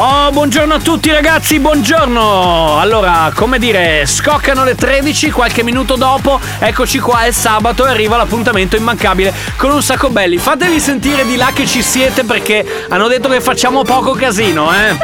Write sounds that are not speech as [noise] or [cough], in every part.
Oh, buongiorno a tutti ragazzi, buongiorno! Allora, come dire, scoccano le 13, qualche minuto dopo, eccoci qua, è sabato e arriva l'appuntamento immancabile con un sacco belli. Fatevi sentire di là che ci siete perché hanno detto che facciamo poco casino, eh?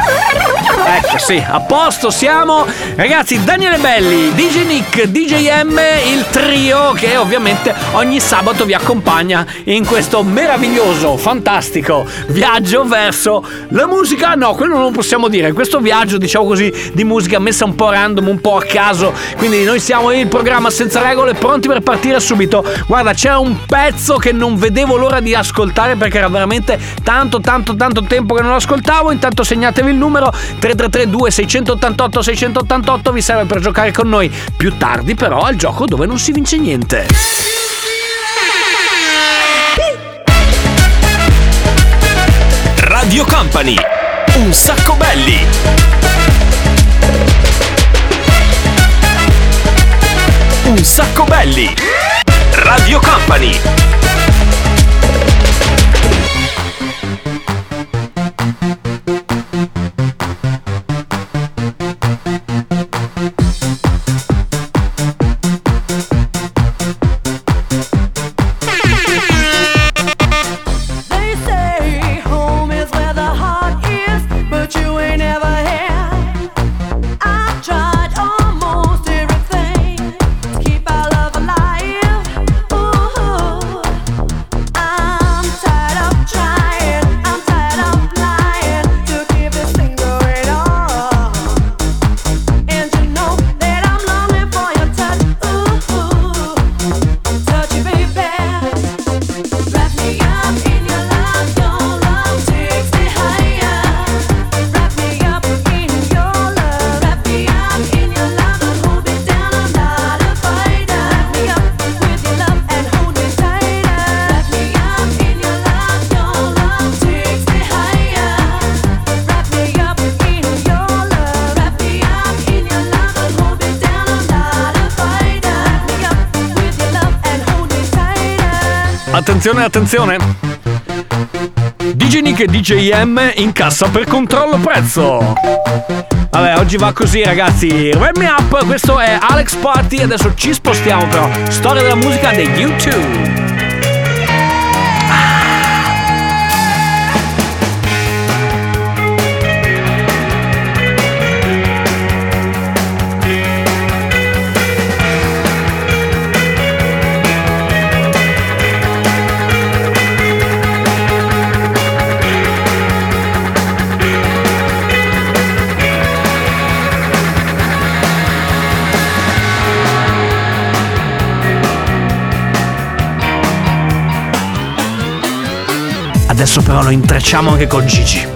Ecco, sì, a posto siamo. Ragazzi, Daniele Belli, DJ Nick, DJ M, il trio che ovviamente ogni sabato vi accompagna in questo meraviglioso, fantastico viaggio verso la musica. No, quello non lo possiamo dire. Questo viaggio, diciamo così, di musica messa un po' random, un po' a caso. Quindi noi siamo il programma senza regole, pronti per partire subito. Guarda, c'è un pezzo che non vedevo l'ora di ascoltare perché era veramente tanto, tanto, tanto tempo che non lo ascoltavo. Intanto segnatevi il numero 3332 688 688 vi serve per giocare con noi più tardi però al gioco dove non si vince niente. Radio Company. Un sacco belli. Un sacco belli. Radio Company. Attenzione, attenzione! DJ Nick e DJ M in cassa per controllo prezzo. Vabbè, oggi va così ragazzi. Wrap me up, questo è Alex Party. Adesso ci spostiamo però. Storia della musica degli YouTube. Adesso però lo intrecciamo anche con Gigi.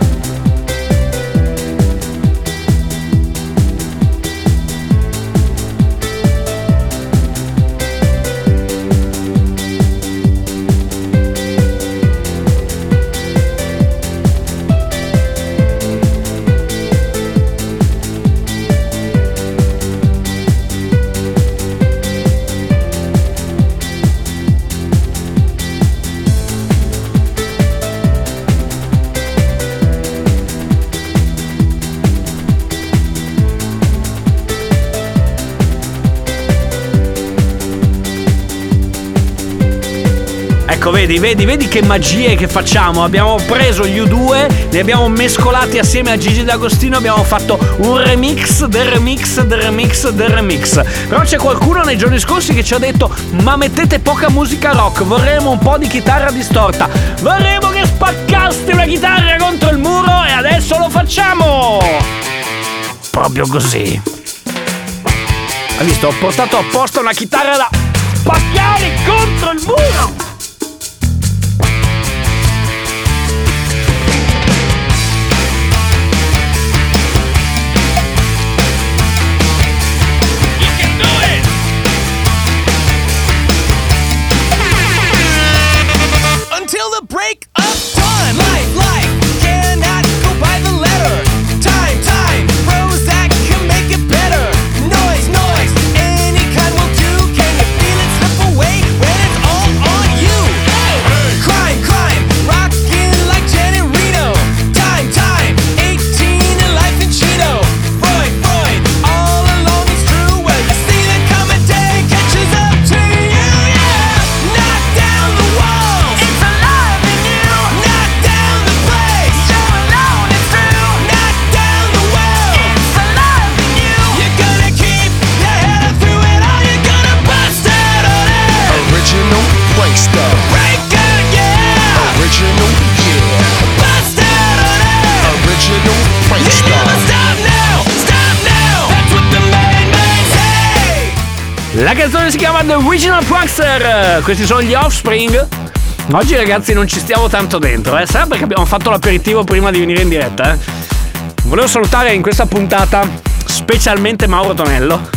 Vedi, vedi, vedi che magie che facciamo. Abbiamo preso gli U2, li abbiamo mescolati assieme a Gigi D'Agostino, abbiamo fatto un remix del remix del remix del remix. Però c'è qualcuno nei giorni scorsi che ci ha detto: Ma mettete poca musica rock, vorremmo un po' di chitarra distorta. Vorremmo che spaccasti una chitarra contro il muro e adesso lo facciamo! Proprio così. Hai visto? Ho portato apposta una chitarra da pacchiare contro il muro! La canzone si chiama The Original Prankster. Questi sono gli Offspring. Oggi ragazzi non ci stiamo tanto dentro, eh? Sarà perché abbiamo fatto l'aperitivo prima di venire in diretta, eh? Volevo salutare in questa puntata specialmente Mauro Tonello.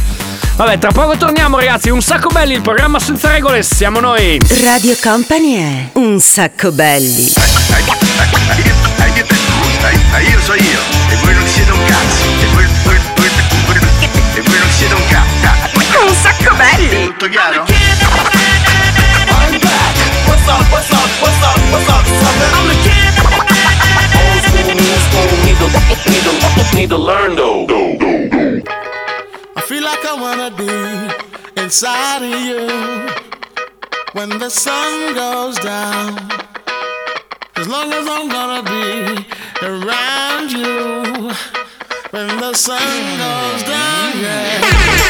Vabbè, tra poco torniamo ragazzi, un sacco belli, il programma senza regole, siamo noi. Radio Company è un sacco belli. Io so io, e voi non siete un cazzo, e voi, voi, voi, voi, e voi non siete un cazzo. Un sacco belli! Tutto chiaro? I'm back. What's up? What's up? What's up? What's up? Something. I'm the kid. Old school, new school. Need to, need to, need to learn though. I feel like I wanna be inside of you when the sun goes down. As long as I'm gonna be around you when the sun goes down, yeah.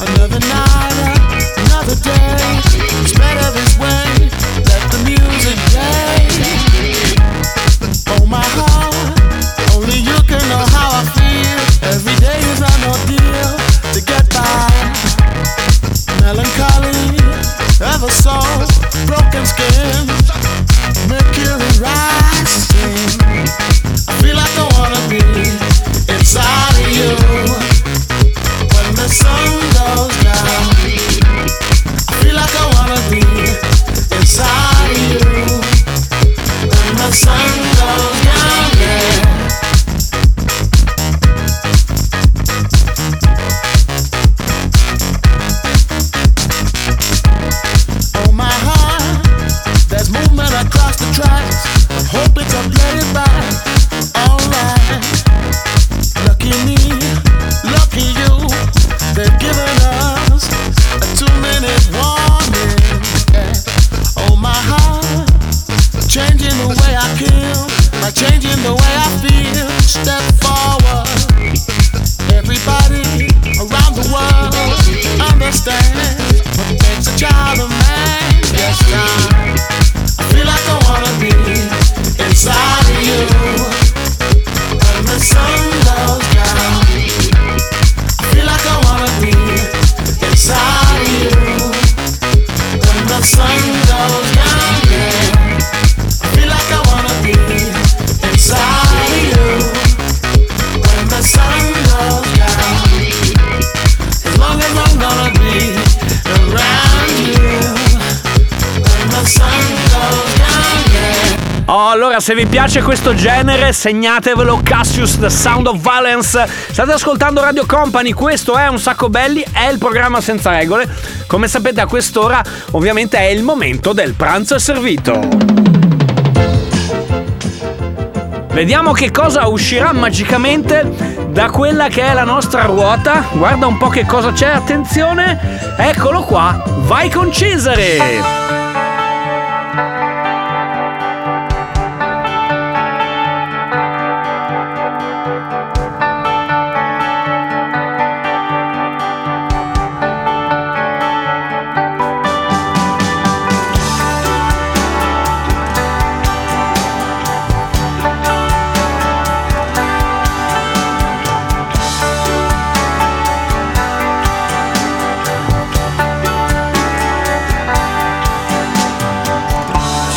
Another night, another day. It's better this way. Allora se vi piace questo genere segnatevelo Cassius The Sound of Violence. State ascoltando Radio Company, questo è Un Sacco Belli, è il programma senza regole. Come sapete a quest'ora ovviamente è il momento del pranzo servito. Vediamo che cosa uscirà magicamente da quella che è la nostra ruota. Guarda un po' che cosa c'è, attenzione. Eccolo qua, vai con Cesare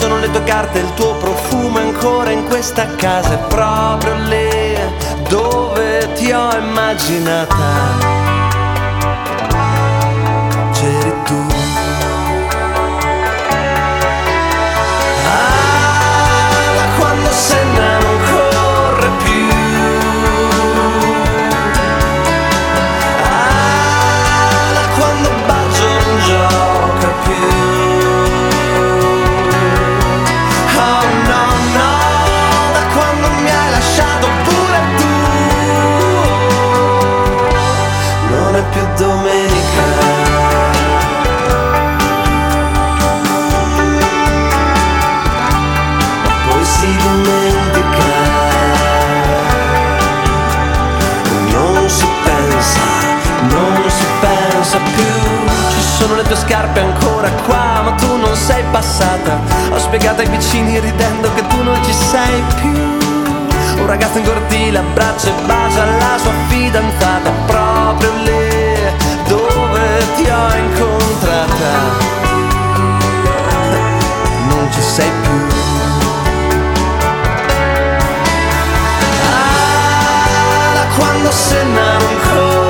sono le tue carte, il tuo profumo ancora in questa casa. È proprio lì dove ti ho immaginata. Scarpe ancora qua, ma tu non sei passata. Ho spiegato ai vicini ridendo che tu non ci sei più. Un ragazzo in cortile abbraccia e bacia la sua fidanzata proprio lì dove ti ho incontrata. Non ci sei più. Ah, quando non corre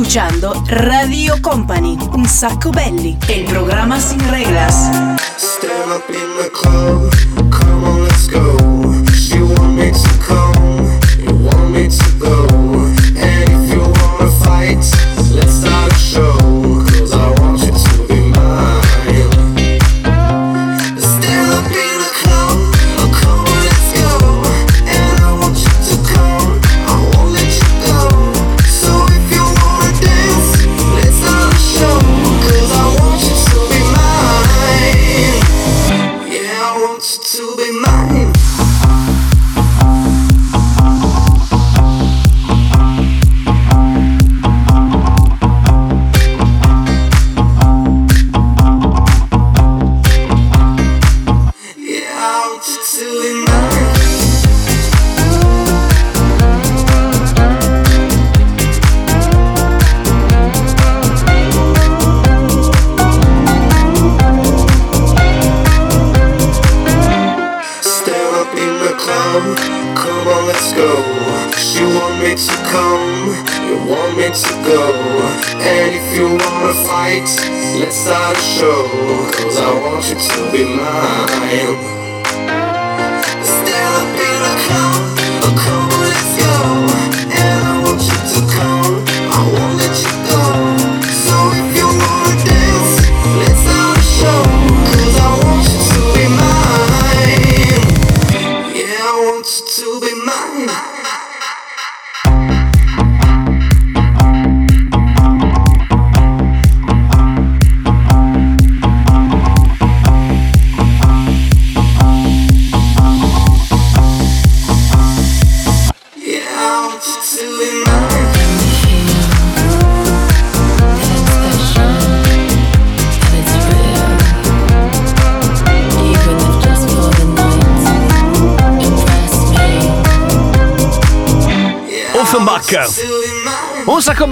Escuchando Radio Company, un saco belli, el programa sin reglas.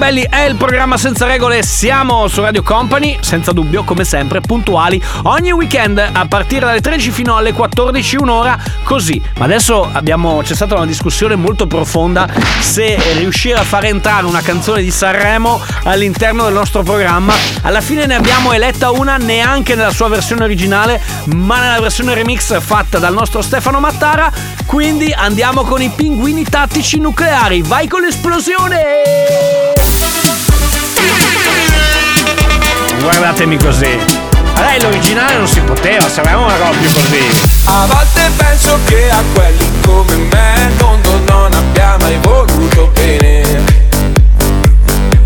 Belli è il programma senza regole, siamo su Radio Company, senza dubbio, come sempre, puntuali ogni weekend a partire dalle 13 fino alle 14, un'ora così. Ma adesso abbiamo, c'è stata una discussione molto profonda se riuscire a far entrare una canzone di Sanremo all'interno del nostro programma. Alla fine ne abbiamo eletta una neanche nella sua versione originale, ma nella versione remix fatta dal nostro Stefano Mattara. Quindi andiamo con i pinguini tattici nucleari. Vai con l'esplosione! Guardatemi così. A lei l'originale non si poteva, saremmo una più così. A volte penso che a quelli come me il mondo non abbia mai voluto bene.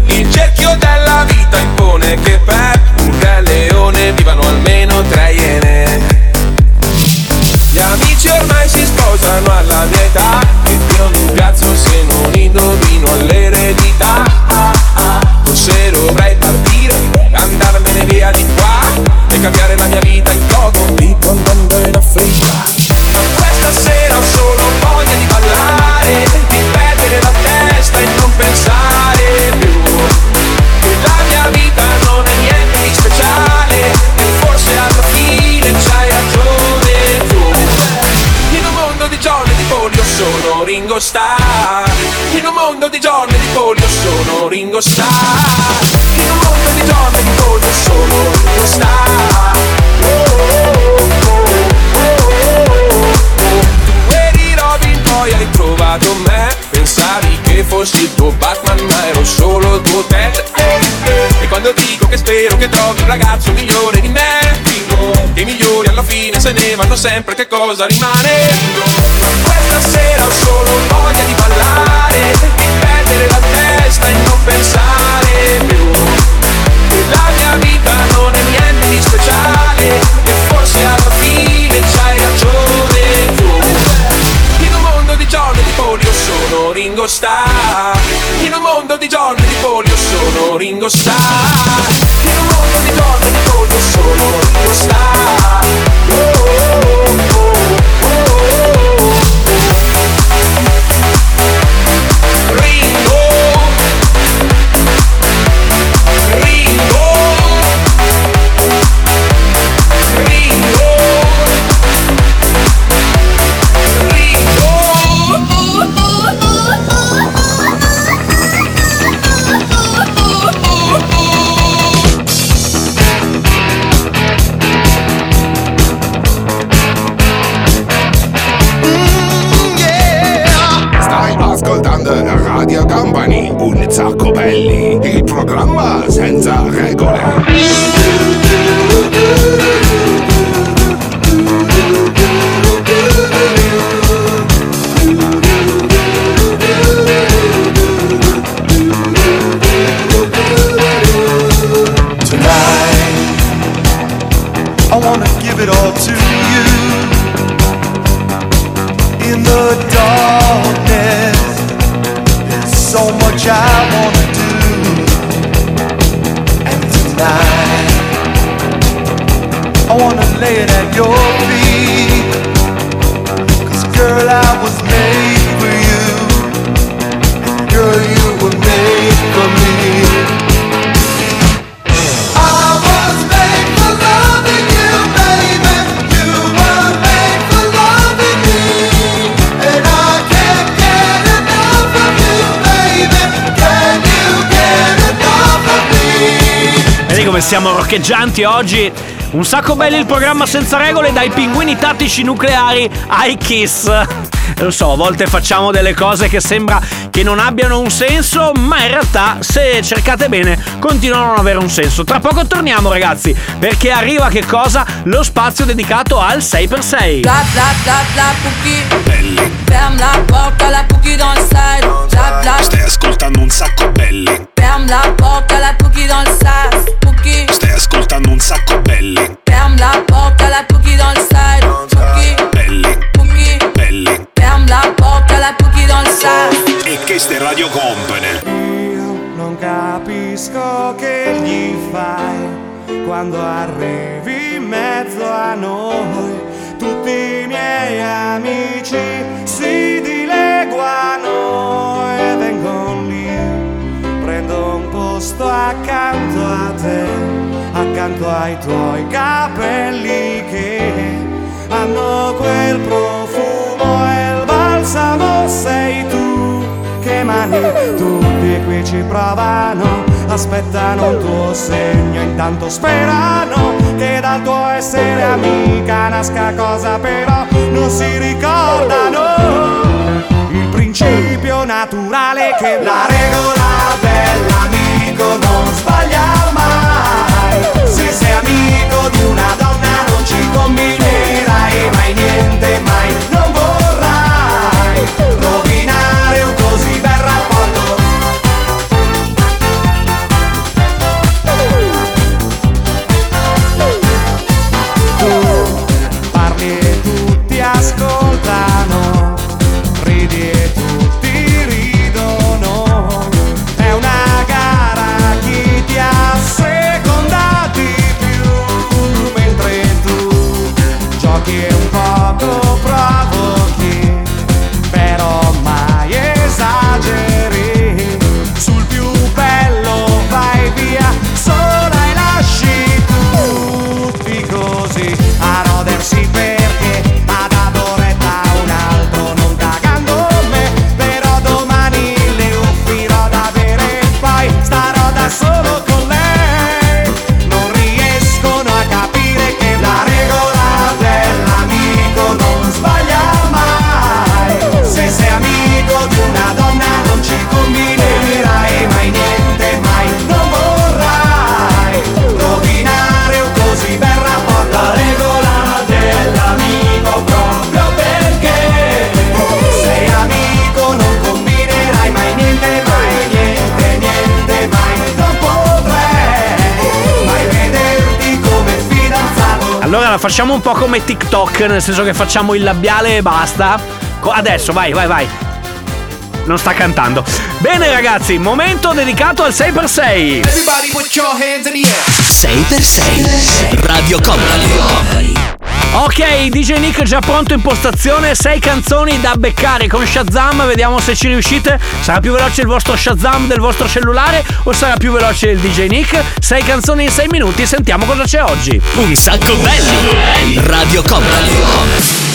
Il cerchio della vita impone che per un re leone vivano almeno tre iene. Gli amici ormai si sposano alla mia età E io mi piazzo se non indovino all'eredità ah, ah. Forse dovrei partire, andarmene via di qua E cambiare la mia vita in toto, tipo andando in Africa Questa sera ho solo voglia di ballare Di perdere la testa e non pensare più. Che la mia vita non è niente di speciale E forse alla fine c'hai ragione tu. In un mondo di giorni di polio sono Ringo Starr. In un mondo di giorni di polio sono Ringo Starr che spero che trovi un ragazzo migliore di me. Che i migliori alla fine se ne vanno sempre che cosa rimane? Questa sera ho solo voglia di ballare Di perdere la testa e non pensare più. Che la mia vita non è niente di speciale E forse alla fine c'hai ragione tu. In un mondo di giorni di polio sono Ringo Starr. In un mondo di giorni di polio sono Ringo Starr In un mondo di giorni di polio sono Ringo Starr oh, oh, oh, come siamo roccheggianti oggi. Un sacco belli il programma senza regole, dai pinguini tattici nucleari ai kiss. Lo so, a volte facciamo delle cose che sembra che non abbiano un senso, ma in realtà, se cercate bene, continuano a non avere un senso. Tra poco torniamo, ragazzi, perché arriva che cosa? Lo spazio dedicato al 6x6. Bla bla bla bla cookie Ferme la porte à la cookie dans le side Bla bla Stai ascoltando un sacco belli. Ferme la porte à la cookie dans le side Cookie Stai ascoltando un sacco belli. Ferme la porte à la cookie dans le side questa Radio Company. Non capisco che gli fai quando arrivi in mezzo a noi. Tutti i miei amici si dileguano e vengono lì. Prendo un posto accanto a te, accanto ai tuoi capelli che hanno quel profumo e il balsamo sei tu mani tutti qui ci provano aspettano un tuo segno intanto sperano che dal tuo essere amica nasca cosa però non si ricordano. Il principio naturale che la regola facciamo un po' come TikTok, nel senso che facciamo il labiale e basta. Adesso, vai, vai, vai. Non sta cantando. Bene ragazzi, momento dedicato al 6x6. Everybody put your hands in the air 6x6 Radio Company. Ok, DJ Nick già pronto in postazione, 6 canzoni da beccare con Shazam, vediamo se ci riuscite. Sarà più veloce il vostro Shazam del vostro cellulare o sarà più veloce il DJ Nick? 6 canzoni in 6 minuti, sentiamo cosa c'è oggi. Un sacco belli. Radio Company.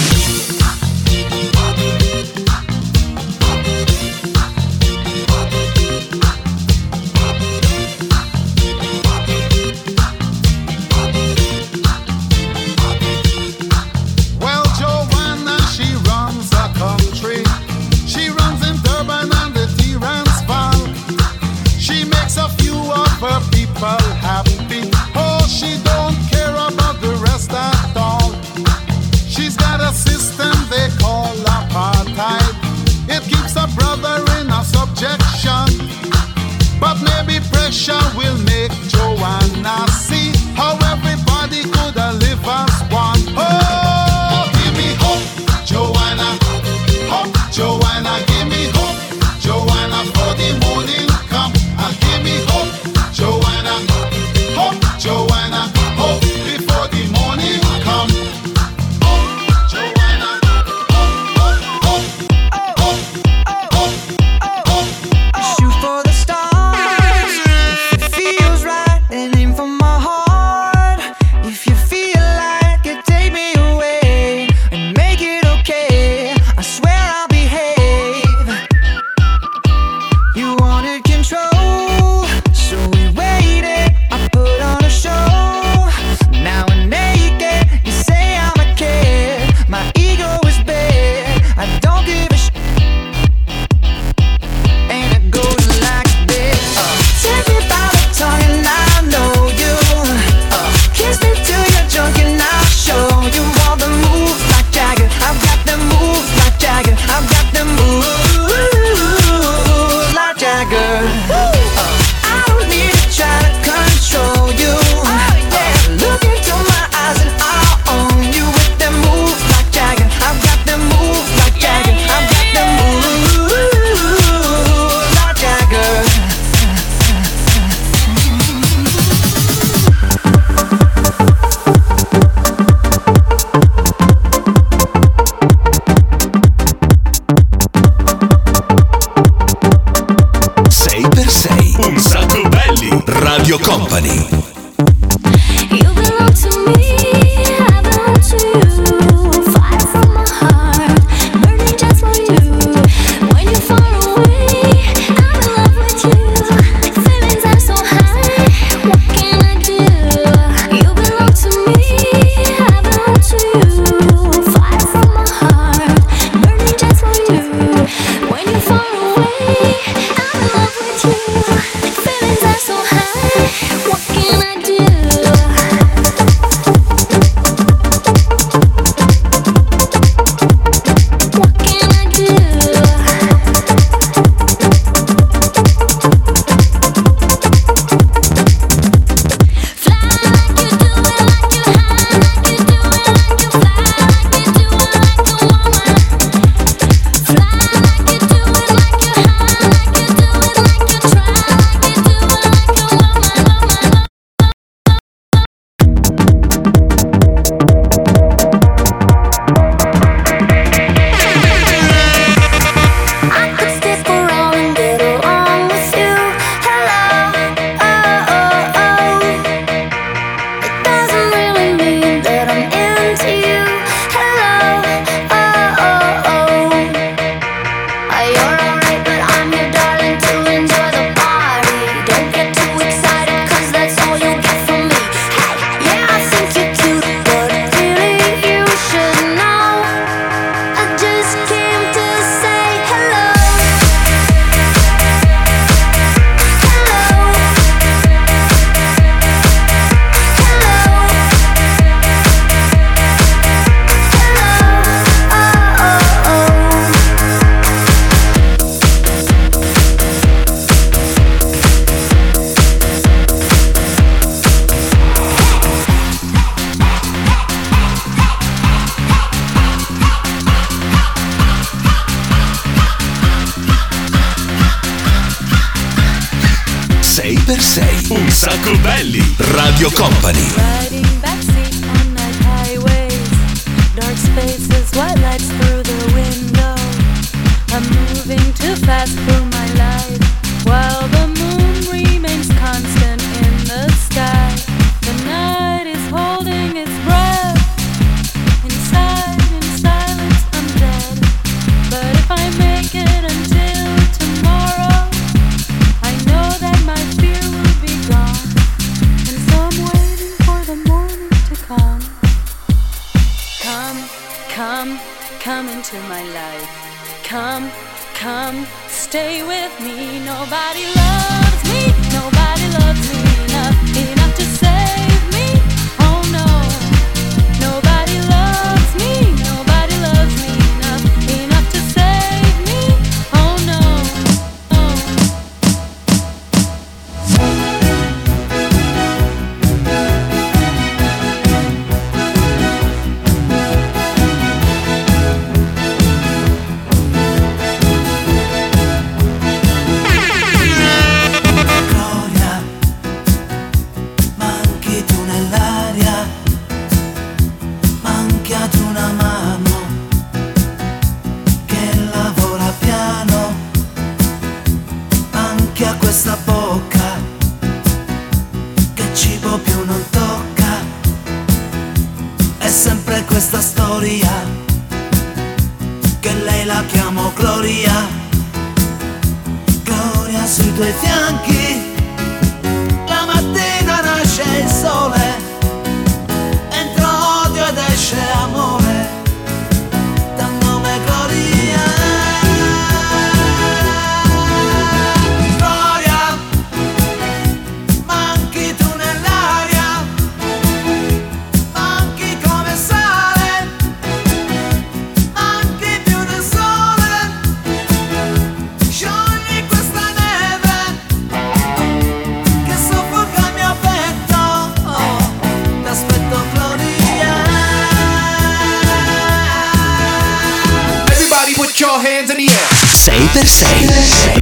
nobody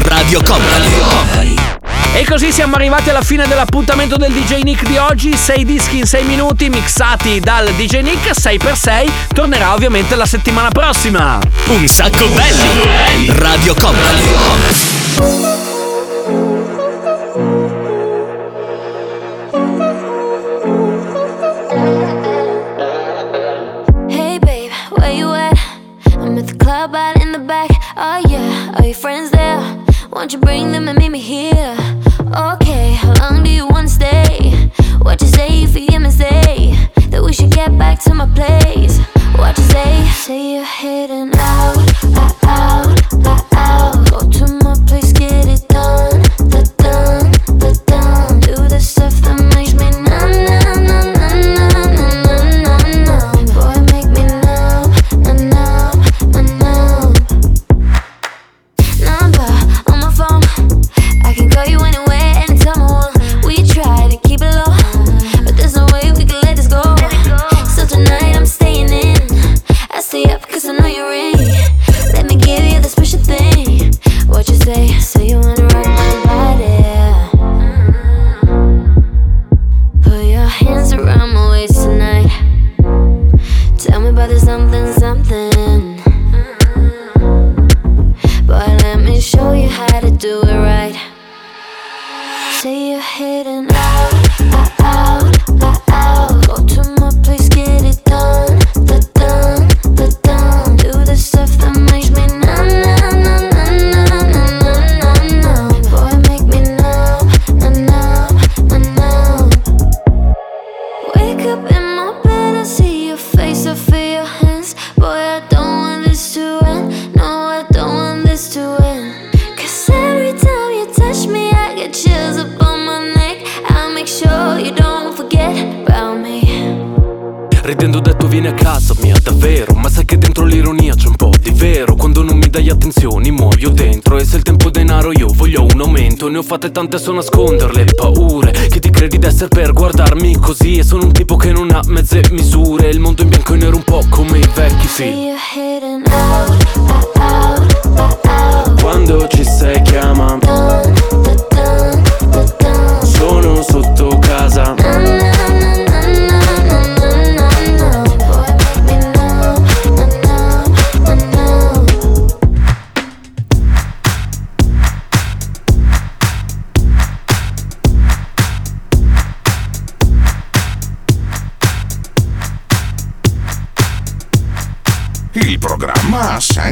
Radio Company. E così siamo arrivati alla fine dell'appuntamento del DJ Nick di oggi, 6 dischi in 6 minuti mixati dal DJ Nick 6x6, tornerà ovviamente la settimana prossima. Un sacco belli, Radio Company. mia davvero. Ma sai che dentro l'ironia c'è un po' di vero. Quando non mi dai attenzioni muoio dentro. E se il tempo è denaro io voglio un aumento. Ne ho fatte tante so nasconderle paure Che ti credi d'essere per guardarmi così. E sono un tipo che non ha mezze misure. Il mondo in bianco e nero un po' come i vecchi film Quando ci sei chiama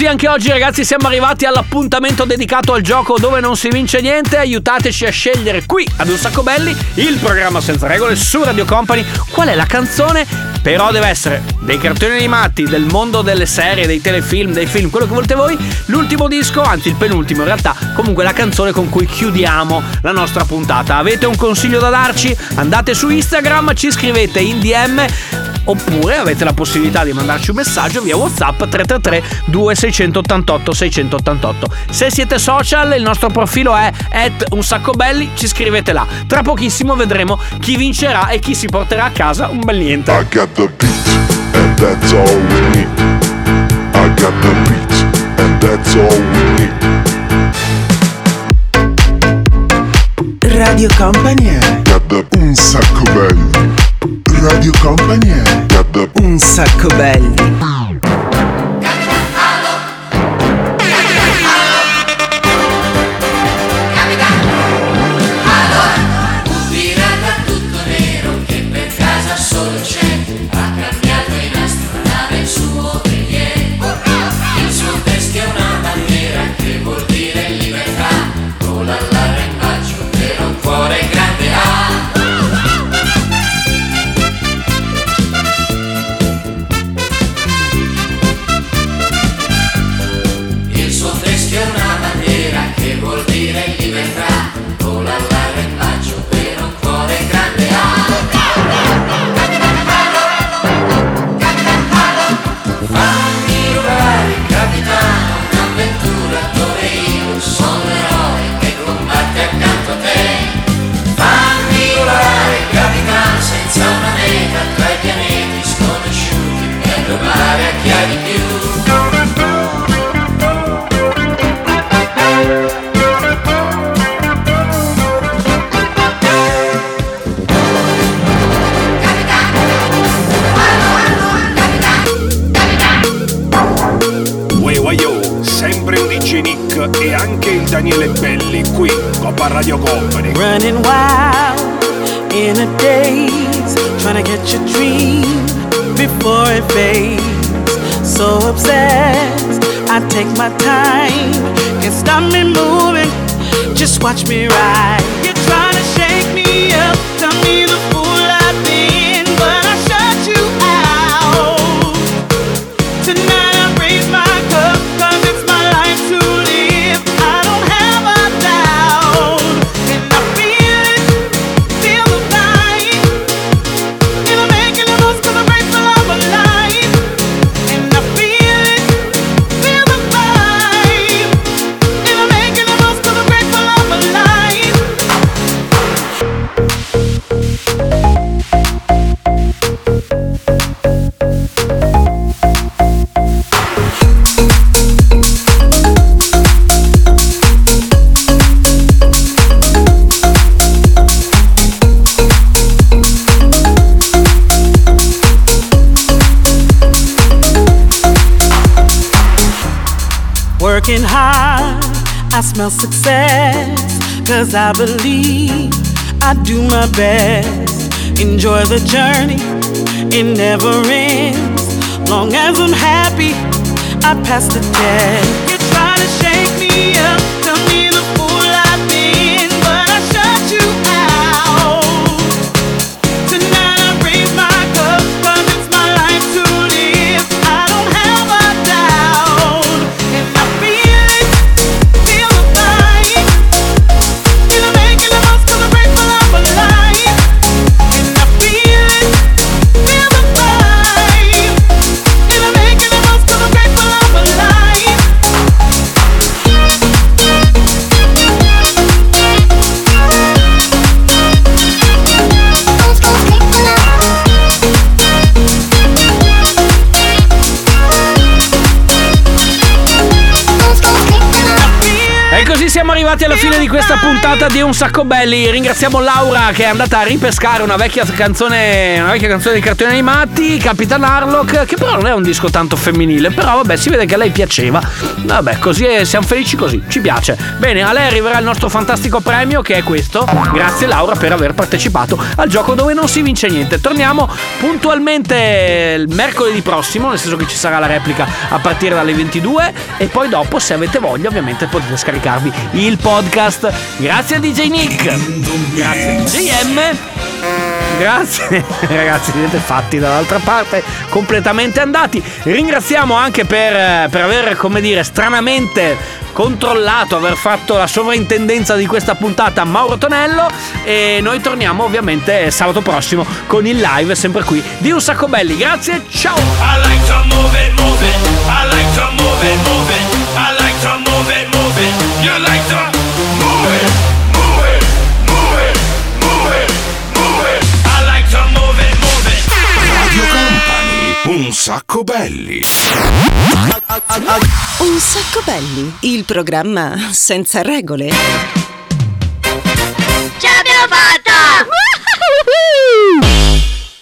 Così anche oggi ragazzi siamo arrivati all'appuntamento dedicato al gioco dove non si vince niente. Aiutateci a scegliere qui ad Un Sacco Belli, il programma senza regole su Radio Company, qual è la canzone. Però deve essere dei cartoni animati, del mondo delle serie, dei telefilm, dei film, quello che volete voi. L'ultimo disco, anzi il penultimo in realtà, comunque la canzone con cui chiudiamo la nostra puntata. Avete un consiglio da darci? Andate su Instagram, ci scrivete in DM oppure avete la possibilità di mandarci un messaggio via WhatsApp 333 2688 688. Se siete social, il nostro profilo è un sacco belli, ci scrivete là. Tra pochissimo vedremo chi vincerà e chi si porterà a casa un bel niente. I got the beat, and that's all we need. I got the beat, and that's all we need. Radio Company un watch me ride. I smell success. Cause I believe I do my best. Enjoy the journey, it never ends. Long as I'm happy, I pass the test. Arrivati alla fine di questa puntata di Un Sacco Belli. Ringraziamo Laura che è andata a ripescare una vecchia canzone, una vecchia canzone di cartoni animati, Capitan Harlock, che però non è un disco tanto femminile, però vabbè, si vede che a lei piaceva. Vabbè, così è- siamo felici così, ci piace. Bene, a lei arriverà il nostro fantastico premio che è questo. Grazie Laura per aver partecipato al gioco dove non si vince niente. Torniamo puntualmente il mercoledì prossimo, nel senso che ci sarà la replica a partire dalle 22 e poi dopo se avete voglia ovviamente potete scaricarvi il podcast. Grazie a DJ Nick. Grazie a JM. Grazie [laughs] ragazzi, siete fatti dall'altra parte, completamente andati. Ringraziamo anche per, per aver, come dire, stranamente controllato, aver fatto la sovrintendenza di questa puntata Mauro Tonello e noi torniamo ovviamente sabato prossimo con il live sempre qui di Un Sacco Belli. Grazie, ciao! I like to move it, move it. I like to move it, move it. You like un sacco belli. Un sacco belli, il programma senza regole. Ce l'abbiamo fatta!